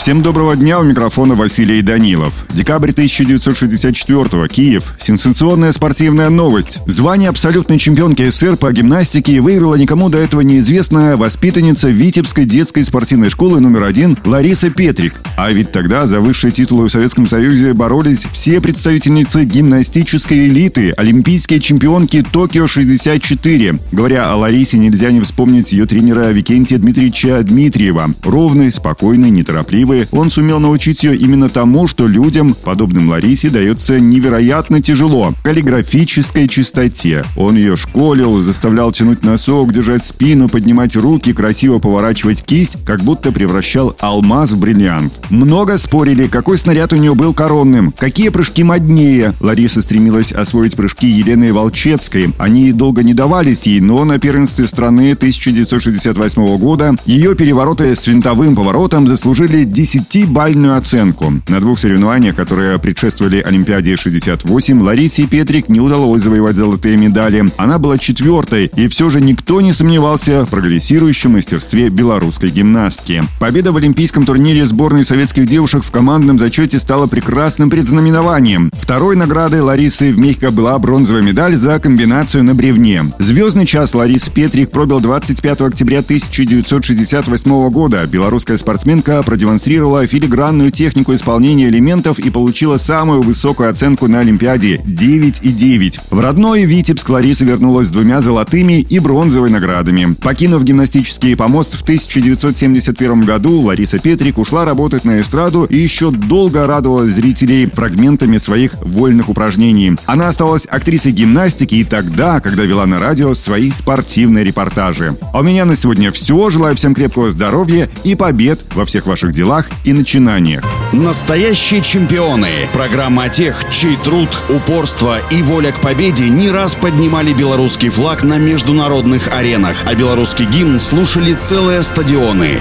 Всем доброго дня, у микрофона Василий Данилов. Декабрь 1964 Киев. Сенсационная спортивная новость. Звание абсолютной чемпионки СССР по гимнастике выиграла никому до этого неизвестная воспитанница Витебской детской спортивной школы номер один Лариса Петрик. А ведь тогда за высшие титулы в Советском Союзе боролись все представительницы гимнастической элиты, олимпийские чемпионки Токио-64. Говоря о Ларисе, нельзя не вспомнить ее тренера Викентия Дмитриевича Дмитриева. Ровный, спокойный, неторопливый красивой, он сумел научить ее именно тому, что людям, подобным Ларисе, дается невероятно тяжело – каллиграфической чистоте. Он ее школил, заставлял тянуть носок, держать спину, поднимать руки, красиво поворачивать кисть, как будто превращал алмаз в бриллиант. Много спорили, какой снаряд у нее был коронным, какие прыжки моднее. Лариса стремилась освоить прыжки Елены Волчецкой. Они долго не давались ей, но на первенстве страны 1968 года ее перевороты с винтовым поворотом заслужили 10-бальную оценку. На двух соревнованиях, которые предшествовали Олимпиаде 68, Ларисе Петрик не удалось завоевать золотые медали. Она была четвертой, и все же никто не сомневался в прогрессирующем мастерстве белорусской гимнастки. Победа в олимпийском турнире сборной советских девушек в командном зачете стала прекрасным предзнаменованием. Второй наградой Ларисы в Мехико была бронзовая медаль за комбинацию на бревне. Звездный час Ларисы Петрик пробил 25 октября 1968 года. Белорусская спортсменка продемонстрировала продемонстрировала филигранную технику исполнения элементов и получила самую высокую оценку на Олимпиаде – 9,9. В родной Витебск Лариса вернулась с двумя золотыми и бронзовой наградами. Покинув гимнастический помост в 1971 году, Лариса Петрик ушла работать на эстраду и еще долго радовала зрителей фрагментами своих вольных упражнений. Она осталась актрисой гимнастики и тогда, когда вела на радио свои спортивные репортажи. А у меня на сегодня все. Желаю всем крепкого здоровья и побед во всех ваших делах делах и начинаниях. Настоящие чемпионы. Программа тех, чей труд, упорство и воля к победе не раз поднимали белорусский флаг на международных аренах, а белорусский гимн слушали целые стадионы.